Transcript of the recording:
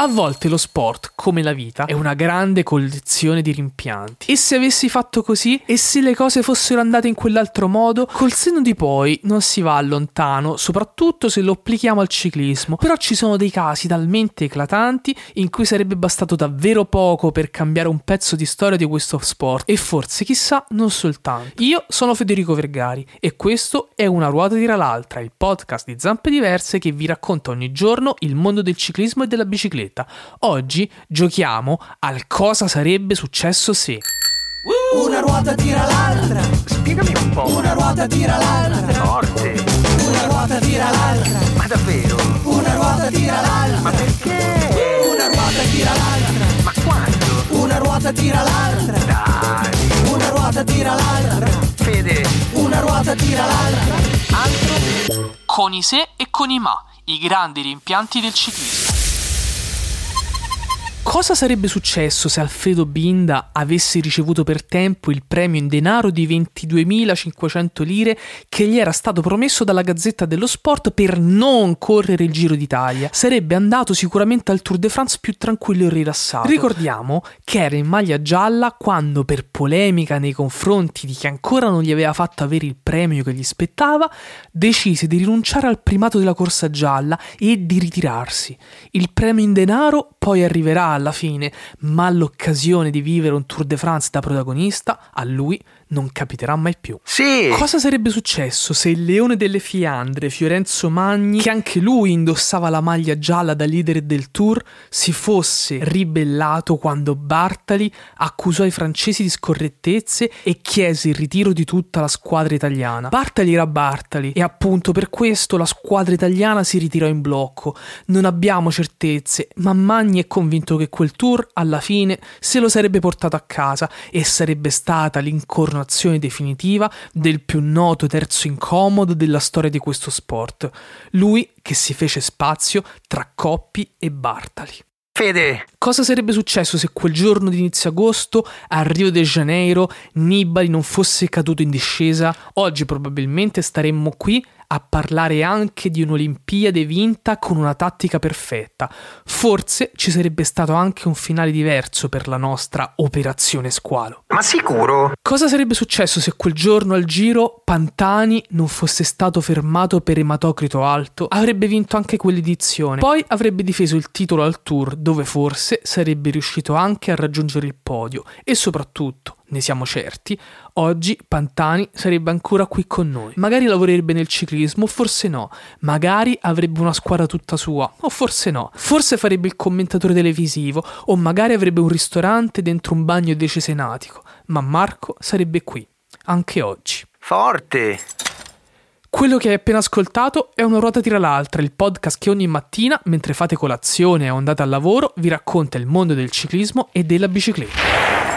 A volte lo sport, come la vita, è una grande collezione di rimpianti. E se avessi fatto così? E se le cose fossero andate in quell'altro modo? Col senno di poi non si va lontano, soprattutto se lo applichiamo al ciclismo. Però ci sono dei casi talmente eclatanti in cui sarebbe bastato davvero poco per cambiare un pezzo di storia di questo sport. E forse, chissà, non soltanto. Io sono Federico Vergari e questo è Una ruota tira l'altra, il podcast di Zampe Diverse che vi racconta ogni giorno il mondo del ciclismo e della bicicletta bicicletta. Oggi giochiamo al cosa sarebbe successo se. Una ruota tira l'altra. Spiegami un po'. Una ruota tira l'altra. Forte. Una ruota tira l'altra. Ma davvero? Una ruota tira l'altra. Ma perché? Una ruota tira l'altra. Ma quando? Una ruota tira l'altra. Dai. Una ruota tira l'altra. Fede. Una ruota tira l'altra. Altro? Con i se e con i ma, i grandi rimpianti del ciclismo. Cosa sarebbe successo se Alfredo Binda avesse ricevuto per tempo il premio in denaro di 22.500 lire che gli era stato promesso dalla Gazzetta dello Sport per non correre il Giro d'Italia? Sarebbe andato sicuramente al Tour de France più tranquillo e rilassato. Ricordiamo che era in maglia gialla quando, per polemica nei confronti di chi ancora non gli aveva fatto avere il premio che gli spettava, decise di rinunciare al primato della corsa gialla e di ritirarsi. Il premio in denaro poi arriverà alla fine, ma l'occasione di vivere un Tour de France da protagonista a lui non capiterà mai più. Sì. Cosa sarebbe successo se il leone delle Fiandre, Fiorenzo Magni, che anche lui indossava la maglia gialla da leader del tour, si fosse ribellato quando Bartali accusò i francesi di scorrettezze e chiese il ritiro di tutta la squadra italiana? Bartali era Bartali e appunto per questo la squadra italiana si ritirò in blocco. Non abbiamo certezze, ma Magni è convinto che quel tour alla fine se lo sarebbe portato a casa e sarebbe stata l'incoronazione definitiva del più noto terzo incomodo della storia di questo sport. Lui che si fece spazio tra Coppi e Bartali. Fede. Cosa sarebbe successo se quel giorno di inizio agosto a Rio de Janeiro Nibali non fosse caduto in discesa? Oggi probabilmente staremmo qui a parlare anche di un'Olimpiade vinta con una tattica perfetta. Forse ci sarebbe stato anche un finale diverso per la nostra operazione squalo. Ma sicuro? Cosa sarebbe successo se quel giorno al giro Pantani non fosse stato fermato per ematocrito alto? Avrebbe vinto anche quell'edizione. Poi avrebbe difeso il titolo al tour, dove forse sarebbe riuscito anche a raggiungere il podio. E soprattutto, ne siamo certi, oggi Pantani sarebbe ancora qui con noi. Magari lavorerebbe nel ciclismo, forse no. Magari avrebbe una squadra tutta sua, o forse no. Forse farebbe il commentatore televisivo, o magari avrebbe un ristorante dentro un bagno decesenatico. Ma Marco sarebbe qui, anche oggi. Forte. Quello che hai appena ascoltato è Una ruota tira l'altra, il podcast che ogni mattina, mentre fate colazione o andate al lavoro, vi racconta il mondo del ciclismo e della bicicletta.